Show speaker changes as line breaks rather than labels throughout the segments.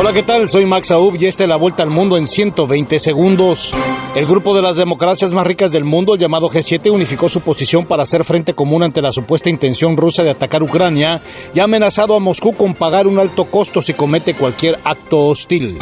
Hola, ¿qué tal? Soy Max Aub y esta es la vuelta al mundo en 120 segundos. El grupo de las democracias más ricas del mundo, llamado G7, unificó su posición para hacer frente común ante la supuesta intención rusa de atacar Ucrania y ha amenazado a Moscú con pagar un alto costo si comete cualquier acto hostil.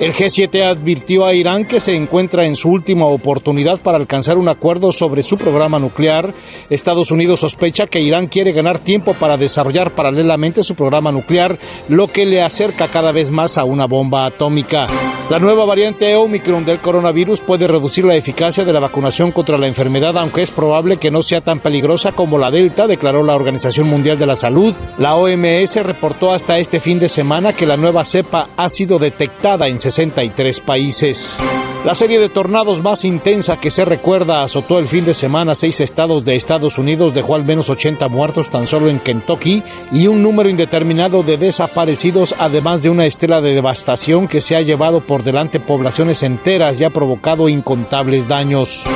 El G7 advirtió a Irán que se encuentra en su última oportunidad para alcanzar un acuerdo sobre su programa nuclear. Estados Unidos sospecha que Irán quiere ganar tiempo para desarrollar paralelamente su programa nuclear, lo que le acerca cada vez más a una bomba atómica. La nueva variante Omicron del coronavirus puede reducir la eficacia de la vacunación contra la enfermedad, aunque es probable que no sea tan peligrosa como la Delta, declaró la Organización Mundial de la Salud. La OMS reportó hasta este fin de semana que la nueva cepa ha sido detectada en 63 países. La serie de tornados más intensa que se recuerda azotó el fin de semana seis estados de Estados Unidos, dejó al menos 80 muertos tan solo en Kentucky y un número indeterminado de desaparecidos, además de una estela de devastación que se ha llevado por delante poblaciones enteras y ha provocado incontables daños.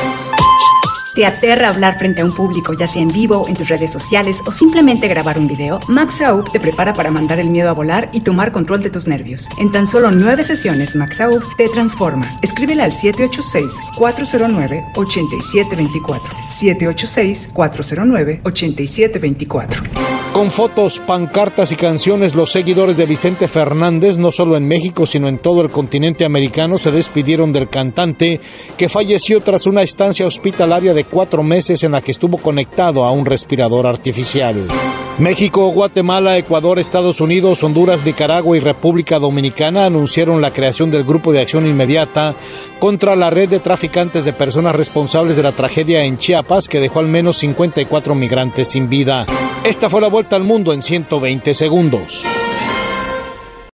¿Te aterra hablar frente a un público, ya sea en vivo, en tus redes sociales o simplemente grabar un video? Max Aub te prepara para mandar el miedo a volar y tomar control de tus nervios. En tan solo nueve sesiones, Max Aub te transforma. Escríbele al 786-409-8724. 786-409-8724.
Con fotos, pancartas y canciones, los seguidores de Vicente Fernández, no solo en México, sino en todo el continente americano, se despidieron del cantante que falleció tras una estancia hospitalaria de cuatro meses en la que estuvo conectado a un respirador artificial. México, Guatemala, Ecuador, Estados Unidos, Honduras, Nicaragua y República Dominicana anunciaron la creación del Grupo de Acción Inmediata contra la red de traficantes de personas responsables de la tragedia en Chiapas que dejó al menos 54 migrantes sin vida. Esta fue la vuelta al mundo en 120 segundos.